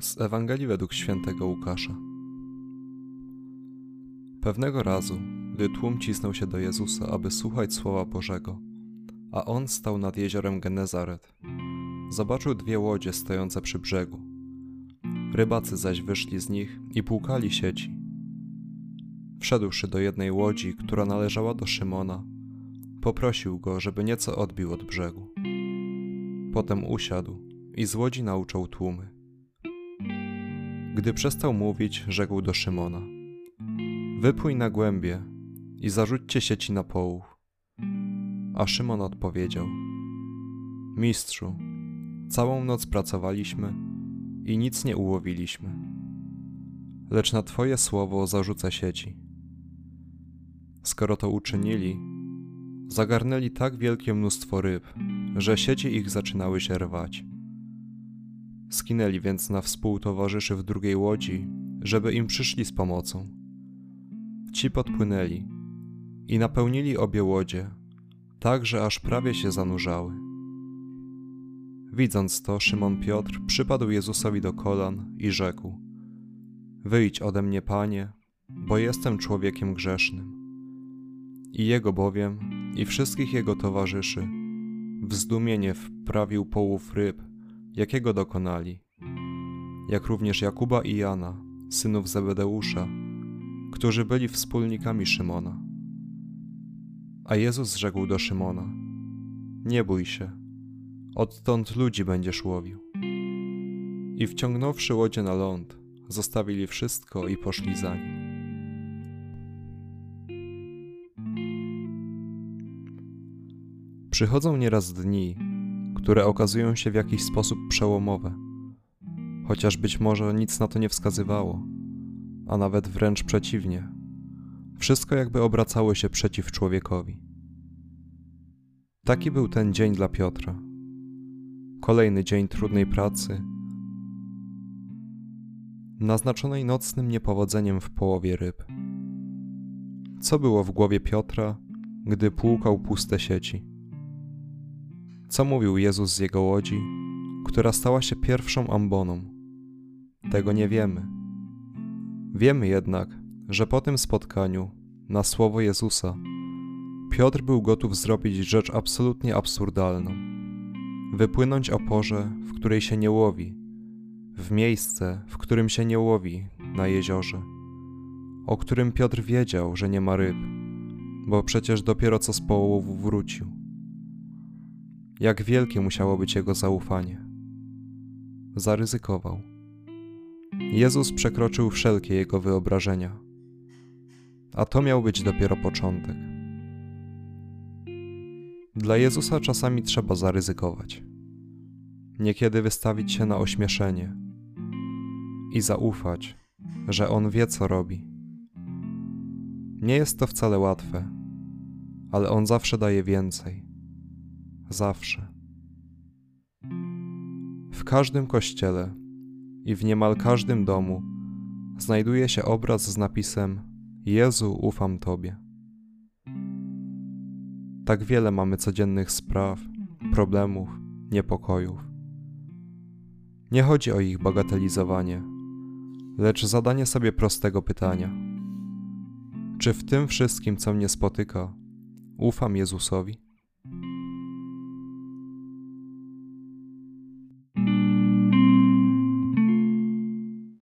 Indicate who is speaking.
Speaker 1: Z Ewangelii według świętego Łukasza. Pewnego razu, gdy tłum cisnął się do Jezusa, aby słuchać słowa Bożego, a on stał nad jeziorem Genezaret, zobaczył dwie łodzie stojące przy brzegu. Rybacy zaś wyszli z nich i płukali sieci. Wszedłszy do jednej łodzi, która należała do Szymona, poprosił go, żeby nieco odbił od brzegu. Potem usiadł i z łodzi nauczał tłumy. Gdy przestał mówić, rzekł do Szymona: Wypój na głębie i zarzućcie sieci na połów. A Szymon odpowiedział: Mistrzu, całą noc pracowaliśmy i nic nie ułowiliśmy. Lecz na Twoje słowo zarzucę sieci. Skoro to uczynili, zagarnęli tak wielkie mnóstwo ryb, że sieci ich zaczynały się rwać. Skinęli więc na współtowarzyszy w drugiej łodzi, żeby im przyszli z pomocą. Ci podpłynęli i napełnili obie łodzie, tak że aż prawie się zanurzały. Widząc to, Szymon Piotr przypadł Jezusowi do kolan i rzekł: Wyjdź ode mnie, panie, bo jestem człowiekiem grzesznym. I jego bowiem, i wszystkich jego towarzyszy, w zdumienie wprawił połów ryb, jakiego dokonali, jak również Jakuba i Jana, synów Zebedeusza, którzy byli wspólnikami Szymona. A Jezus rzekł do Szymona: Nie bój się, odtąd ludzi będziesz łowił. I wciągnąwszy łodzie na ląd, zostawili wszystko i poszli za nim. Przychodzą nieraz dni, które okazują się w jakiś sposób przełomowe, chociaż być może nic na to nie wskazywało, a nawet wręcz przeciwnie. Wszystko jakby obracało się przeciw człowiekowi. Taki był ten dzień dla Piotra. Kolejny dzień trudnej pracy, naznaczonej nocnym niepowodzeniem w połowie ryb. Co było w głowie Piotra, gdy płukał puste sieci? Co mówił Jezus z jego łodzi, która stała się pierwszą amboną? Tego nie wiemy. Wiemy jednak, że po tym spotkaniu, na słowo Jezusa, Piotr był gotów zrobić rzecz absolutnie absurdalną. Wypłynąć o porze, w której się nie łowi, w miejsce, w którym się nie łowi, na jeziorze, o którym Piotr wiedział, że nie ma ryb, bo przecież dopiero co z połowu wrócił. Jak wielkie musiało być jego zaufanie. Zaryzykował. Jezus przekroczył wszelkie jego wyobrażenia. A to miał być dopiero początek. Dla Jezusa czasami trzeba zaryzykować. Niekiedy wystawić się na ośmieszenie i zaufać, że On wie, co robi. Nie jest to wcale łatwe, ale On zawsze daje więcej zawsze. W każdym kościele i w niemal każdym domu znajduje się obraz z napisem Jezu, ufam Tobie. Tak wiele mamy codziennych spraw, problemów, niepokojów. Nie chodzi o ich bagatelizowanie, lecz zadanie sobie prostego pytania: Czy w tym wszystkim, co mnie spotyka, ufam Jezusowi?